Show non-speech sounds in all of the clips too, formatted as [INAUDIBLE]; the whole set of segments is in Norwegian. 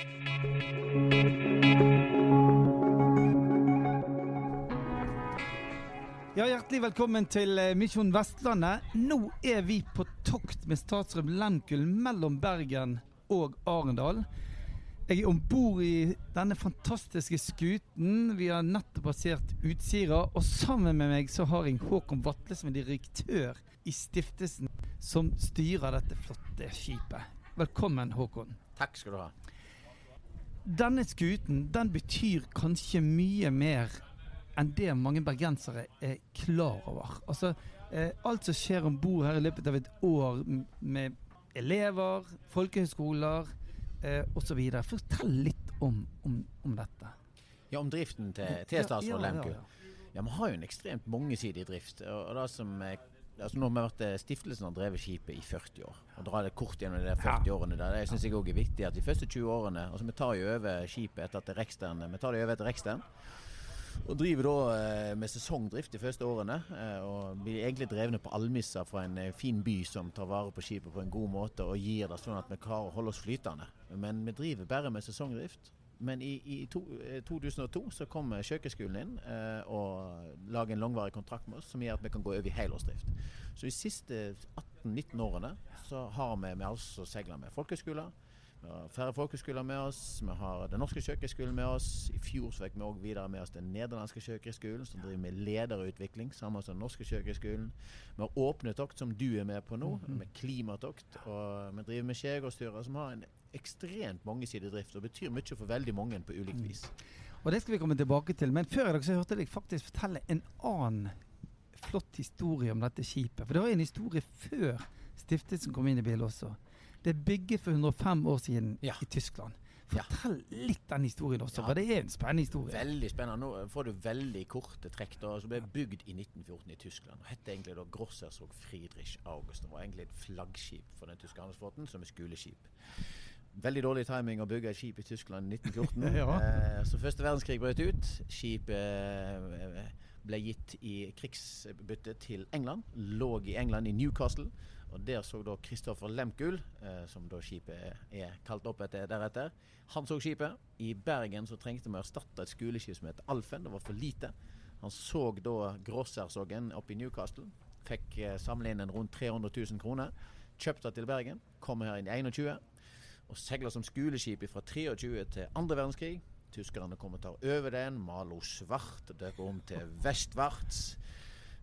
Ja, Hjertelig velkommen til eh, Misjon Vestlandet. Nå er vi på tokt med statsråd Lemkull mellom Bergen og Arendal. Jeg er om bord i denne fantastiske skuten. Vi har nettopp passert Utsira. Og sammen med meg så har jeg Håkon Vatle, som er direktør i stiftelsen som styrer dette flotte skipet. Velkommen, Håkon. Takk skal du ha. Denne skuten den betyr kanskje mye mer enn det mange bergensere er klar over. Altså, eh, alt som skjer om bord her i løpet av et år med elever, folkehøyskoler eh, osv. Fortell litt om, om, om dette. Ja, Om driften til, Ja, til statsråd ja, ja, Lemku. ja. Ja, Vi har jo en ekstremt mangesidig drift. Og, og det som er, altså Nå har vi vært eh, Stiftelsen har drevet skipet i 40 år. Å dra det kort gjennom de der 40 årene der, det syns jeg òg er viktig. At de første 20 årene altså Vi tar jo over skipet etter at Rekstern Vi tar det over etter Rekstern. Og driver da eh, med sesongdrift de første årene. Eh, og blir egentlig drevne på almisser fra en fin by som tar vare på skipet på en god måte og gir det sånn at vi klarer å holde oss flytende. Men vi driver bare med sesongdrift. Men i, i to, eh, 2002 så kom kjøkkenskolen inn eh, og lager en langvarig kontrakt med oss som gjør at vi kan gå over i helårsdrift. Så de siste 18-19 årene så har vi, vi altså seila med folkehøyskoler. Vi har færre folkeskoler med oss. Vi har Den norske kjøkkenskolen med oss. I fjor så fikk vi òg videre med oss den nederlandske kjøkkenskolen, som driver med lederutvikling sammen med den norske kjøkkenskolen. Vi har åpne tokt, som du er med på nå, med klimatokt. Og vi driver med skjærgårdsturer, som har en ekstremt mangesidig drift og betyr mye for veldig mange på ulikt vis. Og det skal vi komme tilbake til. Men før i dag så hørte jeg deg faktisk fortelle en annen flott historie om dette skipet. For det var en historie før stiftelsen kom inn i bildet også. Det er bygget for 105 år siden Ja. i Tyskland. Ja. Fortell litt den historien også, Ja. for det er en spennende historie. Veldig spennende. Nå får du veldig korte trekk. da, som ble bygd i 1914 i Tyskland. og Het egentlig da Grossersog Friedrich August. Det var egentlig et flaggskip for den tyske handelsflåten, som er skoleskip. Veldig dårlig timing å bygge et skip i Tyskland i 1914. [LAUGHS] Ja. eh, så første verdenskrig brøt ut. Skipet eh, ble gitt i krigsbytte til England. Lå i England, i Newcastle. Og Der så da Kristoffer Lemkuhl, eh, som da skipet er kalt opp etter deretter, han så skipet. I Bergen så trengte vi å erstatte et skoleskip som het Alfen. Det var for lite. Han så da Grossersoggen oppe i Newcastle. Fikk eh, samle inn en rundt 300 000 kroner. Kjøpte til Bergen. Kom her i 21. Og seila som skoleskip fra 23 til andre verdenskrig. Tyskerne kommer og tar over den. Malo svart, døpe om til Vestvarts.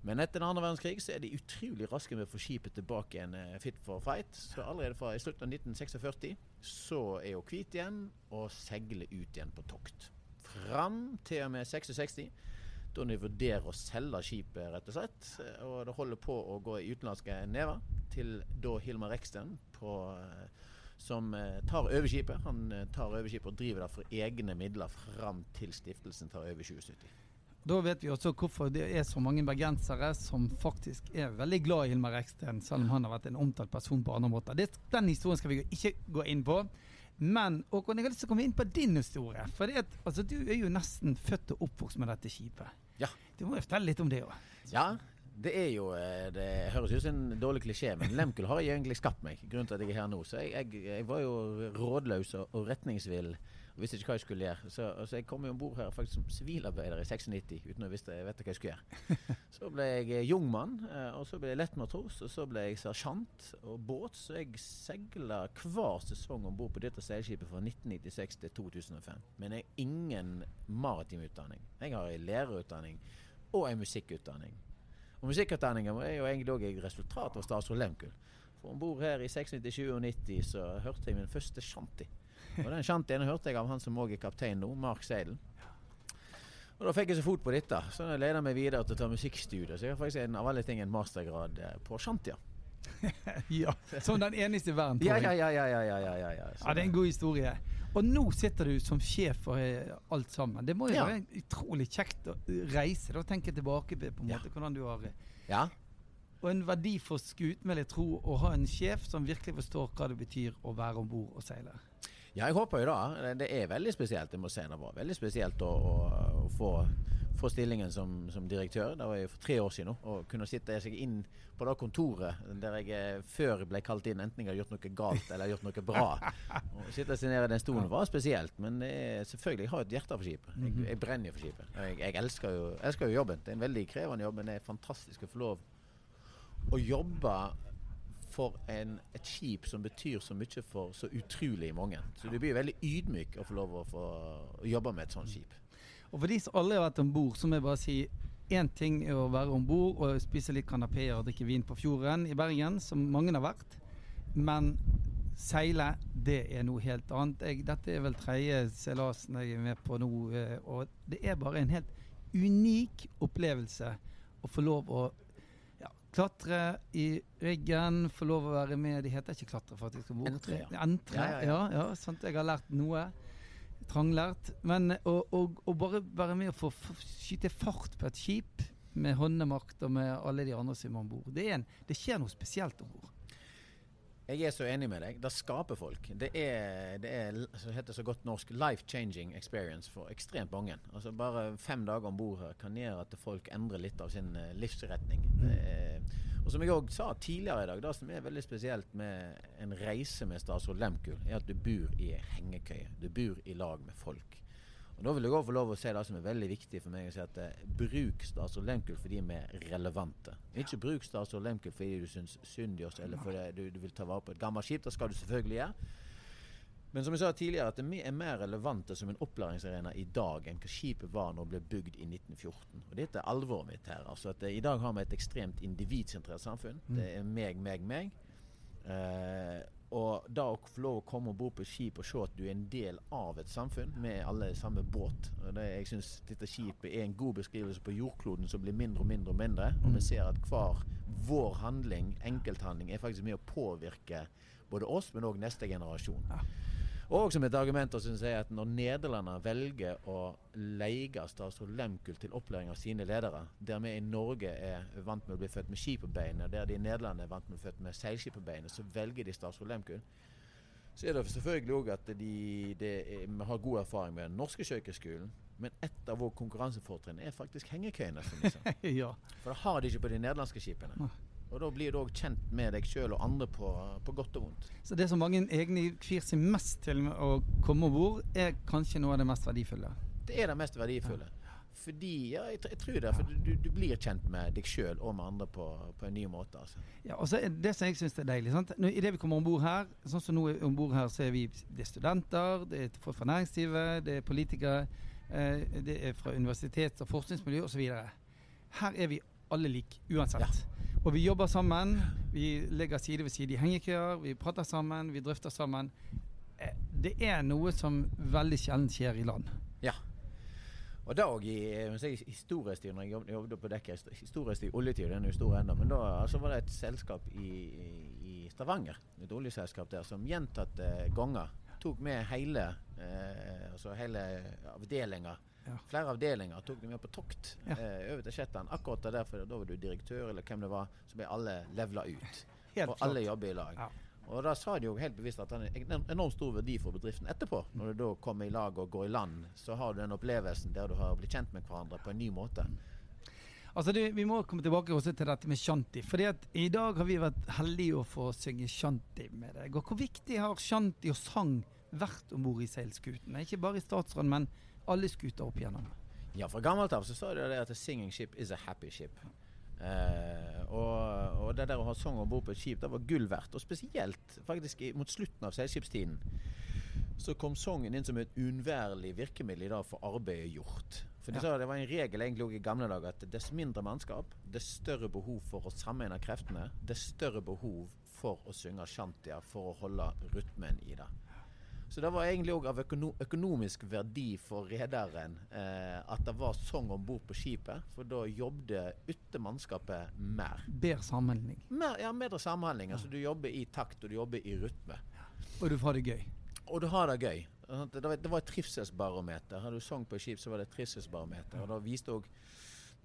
Men etter den andre verdenskrig så er de utrolig raske med å få skipet tilbake igjen eh, fit for fight. Så allerede fra i slutten av 1946 så er hun hvit igjen og seiler ut igjen på tokt. Fram til og med 66. Da de vurderer å selge skipet, rett og slett. Og det holder på å gå i utenlandske never. Til da Hilmar Reksten på eh, som eh, tar over skipet. Han eh, tar over skipet og driver det for egne midler fram til stiftelsen tar over 2070. Da vet vi også hvorfor det er så mange bergensere som faktisk er veldig glad i Hilmar Reksten, selv om han har vært en omtalt person på andre måter. Det, den historien skal vi ikke gå inn på. Men Håkon, jeg har lyst til å komme inn på din historie. For det at, altså, du er jo nesten født og oppvokst med dette skipet. Ja. Du må jo fortelle litt om det òg. Ja, det er jo eh, Det høres ut som en dårlig klisjé, men Lemkul har jeg egentlig skapt meg. Grunnen til at jeg er her nå. Så jeg, jeg, jeg var jo rådløs og, og retningsvill. Og visste ikke hva jeg skulle gjøre. Så, altså, jeg kom jo om bord her faktisk som sivilarbeider i 96 uten å visste, jeg vet hva jeg skulle gjøre. [LAUGHS] Så ble jeg eh, jungmann, eh, og så ble jeg lettmatros, og så ble jeg sersjant og båt. Så jeg seila hver sesong om bord på dette seilskipet fra 1996 til 2005. Men jeg har ingen maritim utdanning. Jeg har en lærerutdanning og en musikkutdanning. Og Musikkutdanninga er jo egentlig òg et resultat av statsråd Lehmkuhl. For om bord her i 96-97 så hørte jeg min første shanty. Og den shantyen hørte jeg av han som òg er kaptein nå, Mark Seidel. Og Da fikk jeg så fot på dette, så det leder meg videre til å ta musikkstudier. Så jeg har faktisk en, av alle ting en mastergrad eh, på shantya. [LAUGHS] Ja, Som den eneste i verden, Ja, ja, ja, ja, ja, ja, ja, ja. Ja, det er en god historie. Og nå sitter du som sjef for eh, alt sammen. Det må jo være utrolig kjekt å reise. Da tenker jeg tilbake på på en måte hvordan du har eh, ja. Og en verdi for skuten, vil jeg tro, å ha en sjef som virkelig forstår hva det betyr å være om bord og seile. Ja, jeg håper jo da. Det er veldig spesielt, jeg må si. Det var veldig spesielt å, å, å få, få stillingen som, som, direktør. Det var jeg for tre år siden. Og kunne sitte seg inn på det kontoret der jeg eh, før ble kalt inn, enten jeg har gjort noe galt eller gjort noe bra. [LAUGHS] Å sitte seg nede i den stolen var spesielt, men er, selvfølgelig, jeg har et hjerte for skipet. Jeg, jeg brenner for skipet. Jeg, jeg elsker, jo, elsker, jo, jobben. Det er en veldig krevende jobb, men det er fantastisk å få lov å jobbe for en, et skip som betyr så mye for så utrolig mange. Så du blir veldig ydmyk å få lov å, få, å jobbe med et sånt skip. Og for de som aldri har vært om bord, så må jeg bare si én ting er å være om bord og spise litt kanapeer og drikke vin på fjorden i Bergen, som mange har vært. Men seile, det er noe helt annet. Jeg, dette er vel tredje seilasen jeg er med på nå, eh, og det er bare en helt unik opplevelse å få lov å klatre i ryggen, få lov å være med De heter ikke klatre, faktisk. Entre. Ja. Entre. Ja, ja, ja. sant? Jeg har lært noe. Tranglært. Men å bare være med og få, skyte fart på et skip med håndemakt og med alle de andre som er om bord, det, det skjer noe spesielt om bord. Jeg er så enig med deg. Det skaper folk. Det er, det er så heter så godt norsk life changing experience for ekstremt mange. Altså Bare fem dager om bord kan gjøre at folk endrer litt av sin uh, livsretning. Mm. Er, og som jeg òg sa tidligere i dag, det som er veldig spesielt med en reise med statsråd Lemkul, er at du bor i hengekøye. Du bor i lag med folk. Og Da vil jeg òg få lov å si det som er veldig viktig for meg. å si at eh, Bruk Statsråd Lehmkuhl fordi vi er relevante. Ikke bruk Statsråd Lehmkuhl fordi du syns synd i oss, eller fordi du, du, vil ta vare på et gammelt skip. Det skal du selvfølgelig gjøre. Men som jeg sa tidligere, at vi er mer relevante som en opplæringsarena i dag enn hva skipet var når det ble bygd i 1914. Og Dette er alvoret mitt her. altså at eh, I dag har vi et ekstremt individsentrert samfunn. Mm. Det er meg, meg, meg. Eh, og da å få lov å komme og bo på skip og se at du er en del av et samfunn med alle i samme båt det, Jeg syns dette skipet er en god beskrivelse på jordkloden som blir mindre og mindre og mindre. Og vi ser at hver vår handling, enkelthandling, er faktisk med å påvirke både oss, men òg neste generasjon. Og som et argument synes jeg at når Nederland velger å leie statsråd Lemkul til opplæring av sine ledere, der vi i Norge er vant med å bli født med ski på beinet, der de i Nederland er vant med å bli født med seilski på beinet, så velger de statsråd Lemkul. Så er det selvfølgelig òg at de, de, vi har god erfaring med den norske kjøkkenskolen. Men et av våre konkurransefortrinn er faktisk hengekøyene. [LAUGHS] ja. For det har de ikke på de nederlandske skipene. Og da blir du òg kjent med deg sjøl og andre på, på, godt og vondt. Så det som mange egentlig kvir seg mest til med å komme om bord, er kanskje noe av det mest verdifulle? Det er det mest verdifulle. Ja. Fordi, ja, jeg, jeg, tror det. For du, du blir kjent med deg sjøl og med andre på, på, en ny måte. Altså. Ja, og så er Det som jeg syns er deilig sant? Idet vi kommer om bord her, sånn som nå om bord her, så er vi det er studenter, det er folk fra næringslivet, det er politikere, eh, det er fra universitets- og forskningsmiljø osv. Her er vi alle like, uansett. Ja. Og vi jobber sammen. Vi ligger side ved side i hengekøyer. Vi prater sammen, vi drøfter sammen. Eh, det er noe som veldig sjelden skjer i land. Ja. Og da òg i historietid, når jeg jobbet på dekket, historietid, oljetid, den er jo stor ennå, men da altså, var det et selskap i, i, Stavanger, et oljeselskap der, som gjentatte ganger tok med hele, eh, altså hele avdelinger ja. Flere avdelinger tok du med på tokt ja. eh, over til Shetland. Akkurat derfor da var du direktør, eller hvem det var, så ble alle levela ut. [LAUGHS] Helt og alle jobber i lag. Ja. Og da sa de jo helt bevisst at det er en enormt stor verdi for bedriften etterpå. Når du da kommer i lag og går i land, så har du den opplevelsen der du har blitt kjent med hverandre på en ny måte. Altså det, Vi må komme tilbake også til dette med shanti. fordi at I dag har vi vært heldige å få synge shanti med deg. Og Hvor viktig har shanti og sang vært om bord i seilskutene? Ikke bare i statsråden, men alle skuter opp igjennom. Ja, fra gammelt av så sa de det at a singing ship is a happy ship. Uh, og, og, det der å ha sang om bord på et skip, det var gull verdt. Og spesielt faktisk mot slutten av seilskipstiden så kom sangen inn som et uunnværlig virkemiddel i dag for arbeidet gjort. For de ja. sa Det var en regel egentlig i gamle dager at dess mindre mannskap, dess større behov for å sammenligne kreftene, dess større behov for å synge shantia for å holde rytmen i det. Så det var egentlig òg av økono økonomisk verdi for rederen eh, at det var sang om bord på skipet. For da jobbet yttermannskapet mer. Bedre samhandling? Mer, ja, bedre samhandling. Altså Du jobber i takt, og du jobber i rytme. Og du får det gøy? Og du har det gøy. Det var, et trivselsbarometer. Hadde du sang på skip, så var det et trivselsbarometer. Og da viste også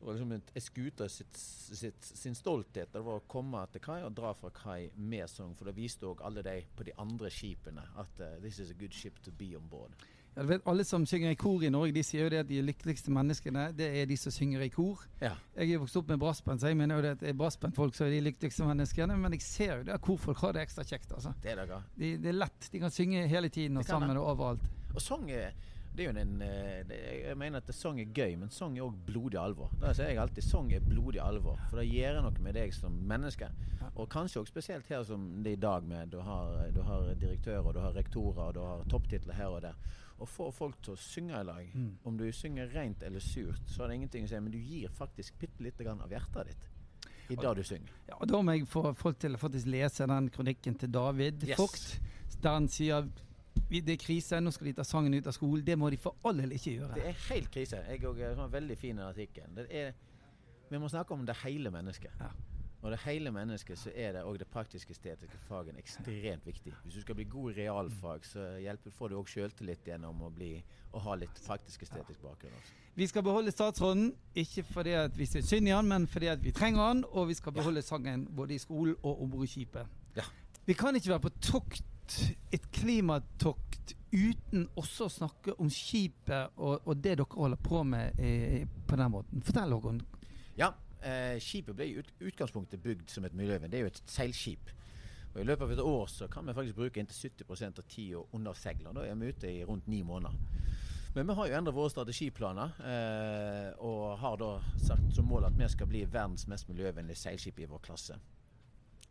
var liksom scooter sitt, sitt, sin stolthet. Det var å komme til kai og dra fra kai med sang. For det viste òg alle de på de andre skipene at uh, this is a good ship to be on board. Ja, vet, Alle som synger i kor i Norge, de sier jo det at de lykkeligste menneskene, det er de som synger i kor. Ja. Jeg er vokst opp med brassband, så jeg mener jo det at det er brassbandfolk som er de lykkeligste menneskene. Men jeg ser jo det at korfolk har det ekstra kjekt. altså. Det er det. De, det er lett. De kan synge hele tiden og sammen og overalt. Og sang er det er jo en, eh, det, Jeg mener at sang er gøy, men sang er òg blodig alvor. Da sier jeg alltid sang er blodig alvor. For det gjør noe med deg som menneske. Og kanskje også spesielt her som det er i dag med du har, du har direktører, du har rektorer, og du har topptitler her og der. Å få folk til å synge i lag, Mm. om du synger rent eller surt, så er det ingenting å si, men du gir faktisk bitte lite grann av hjertet ditt i det du synger. Ja, og Da må jeg få folk til å faktisk lese den kronikken til David Yes. Fugt, der han sier "Vi- det er krise, nå skal de ta sangen ut av skolen. Det må de for all del ikke gjøre. Det er helt krise. Jeg òg har en veldig fin artikkel. Det er, vi må snakke om det hele mennesket. Ja. Og det hele mennesket så er det òg det praktisk-estetiske faget ekstremt viktig. Hvis du skal bli god i realfag, så hjelper, får du òg sjøltillit gjennom å, bli, å ha litt praktisk-estetisk bakgrunn. Også. Vi skal beholde statsråden, ikke fordi at vi syns synd i han, men fordi at vi trenger han, og vi skal beholde sangen både i skolen og om bordskipet. i skipet. Ja. Vi kan ikke være på tokt, et klimatokt, uten også å snakke om skipet og, og det dere holder på med eh, på den måten. Fortell, Håkon. Ja, eh, skipet ble i ut, utgangspunktet bygd som et miljøvern. Det er jo et seilskip. Og I løpet av et år så kan vi faktisk bruke inntil 70% av tida under seiler. Da er vi ute i rundt ni måneder. Men vi har jo endret våre strategiplaner, eh, og har da sagt som mål at vi skal bli verdens mest miljøvennlige seilskip i vår klasse.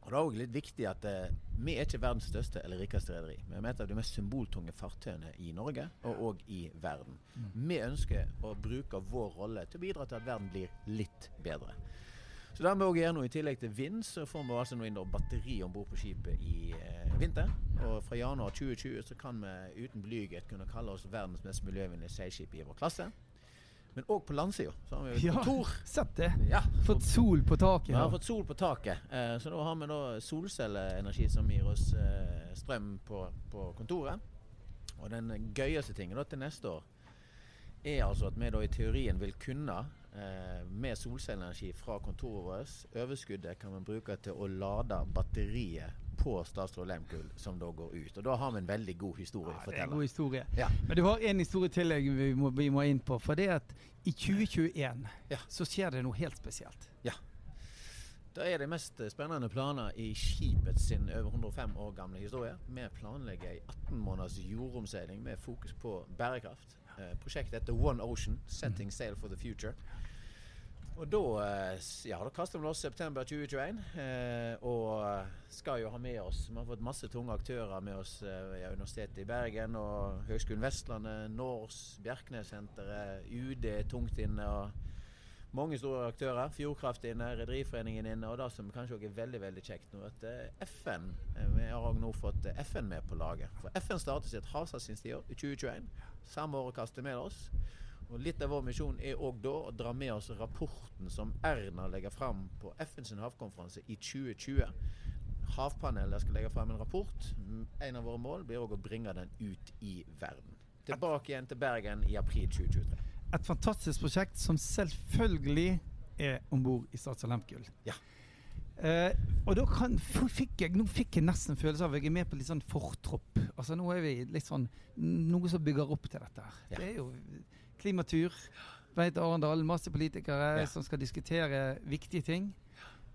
Og Det er òg litt viktig at eh, vi er ikke verdens største eller rikeste rederi. Vi er et av de mest symboltunge fartøyene i Norge, og òg i verden. Vi ønsker å bruke vår rolle til å bidra til at verden blir litt bedre. Så det vi også gjør nå, I tillegg til vind, så får vi altså nå inn batteri om bord på skipet i eh, vinter. Og fra januar 2020 så kan vi uten blyget kunne kalle oss verdens mest miljøvennlige seilskip i vår klasse. Men òg på landsida så har vi et Ja. kontor. Sett det. Ja, Fått sol på taket. vi har fått sol på taket, eh, så da har vi da solcelleenergi som gir oss eh, strøm på, på kontoret. Og den gøyeste tingen da til neste år er altså at vi da i teorien vil kunne eh, med solcelleenergi fra kontoret vårt Overskuddet kan vi bruke til å lade batteriet på Statsråd Lehmkuhl som da går ut. Og da har vi en veldig god historie å Ja, det er en god historie. Ja. Men du har en historie til vi må, vi må inn på. For det at i 2021 Ja. så skjer det noe helt spesielt. Ja. Da er de mest spennende planer i skipet sin over 105 år gamle historie. Vi planlegger ei 18 måneders jordomseiling med fokus på bærekraft. Eh, prosjektet heter One Ocean, Setting Sail for the Future. Og da, eh, ja, da kaster vi oss september 2021, eh, og eh, skal jo ha med oss Vi har fått masse tunge aktører med oss. Ja, Universitetet i Bergen og Høgskolen Vestlandet, NORS, Bjerknessenteret, UD er tungt inne. og mange store aktører. Fjordkraft inne, Rederiforeningen inne. Og det som kanskje også er veldig veldig kjekt nå, at FN Vi har også nå fått FN med på laget. For FN startet sitt havsatsingstiår i 2021. Samme året kastet med oss. Og Litt av vår misjon er òg da å dra med oss rapporten som Erna legger fram på FNs havkonferanse i 2020. Havpanelet skal legge fram en rapport. En av våre mål blir òg å bringe den ut i verden. Tilbake igjen til Bergen i april 2023. Et fantastisk prosjekt som selvfølgelig er om bord i Statsråd Lehmkuhl. Ja. Eh, og da kan, fikk jeg, nå fikk jeg nesten følelse av at jeg er med på litt sånn fortropp. Altså Nå er vi litt sånn noe som bygger opp til dette. her. Ja. Det er jo klimatur. Vei Arendal, masse politikere Ja. som skal diskutere viktige ting.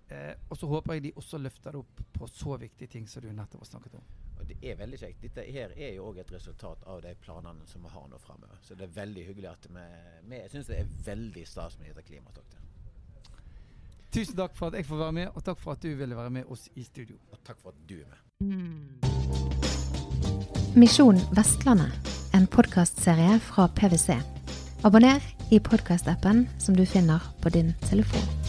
Eh, og så håper jeg de også løfter det opp på så viktige ting som du nettopp har snakket om. Og det er veldig kjekt. Dette her er jo òg et resultat av de planene som vi har nå framover. Så det er veldig hyggelig at vi, vi Jeg syns det er veldig stas med dette klimatoktet. Tusen takk for at jeg får være med, og takk for at du ville være med oss i studio. Og takk for at du er med. Misjon Vestlandet, en podkastserie fra PwC. Abonner i podkastappen som du finner på din telefon.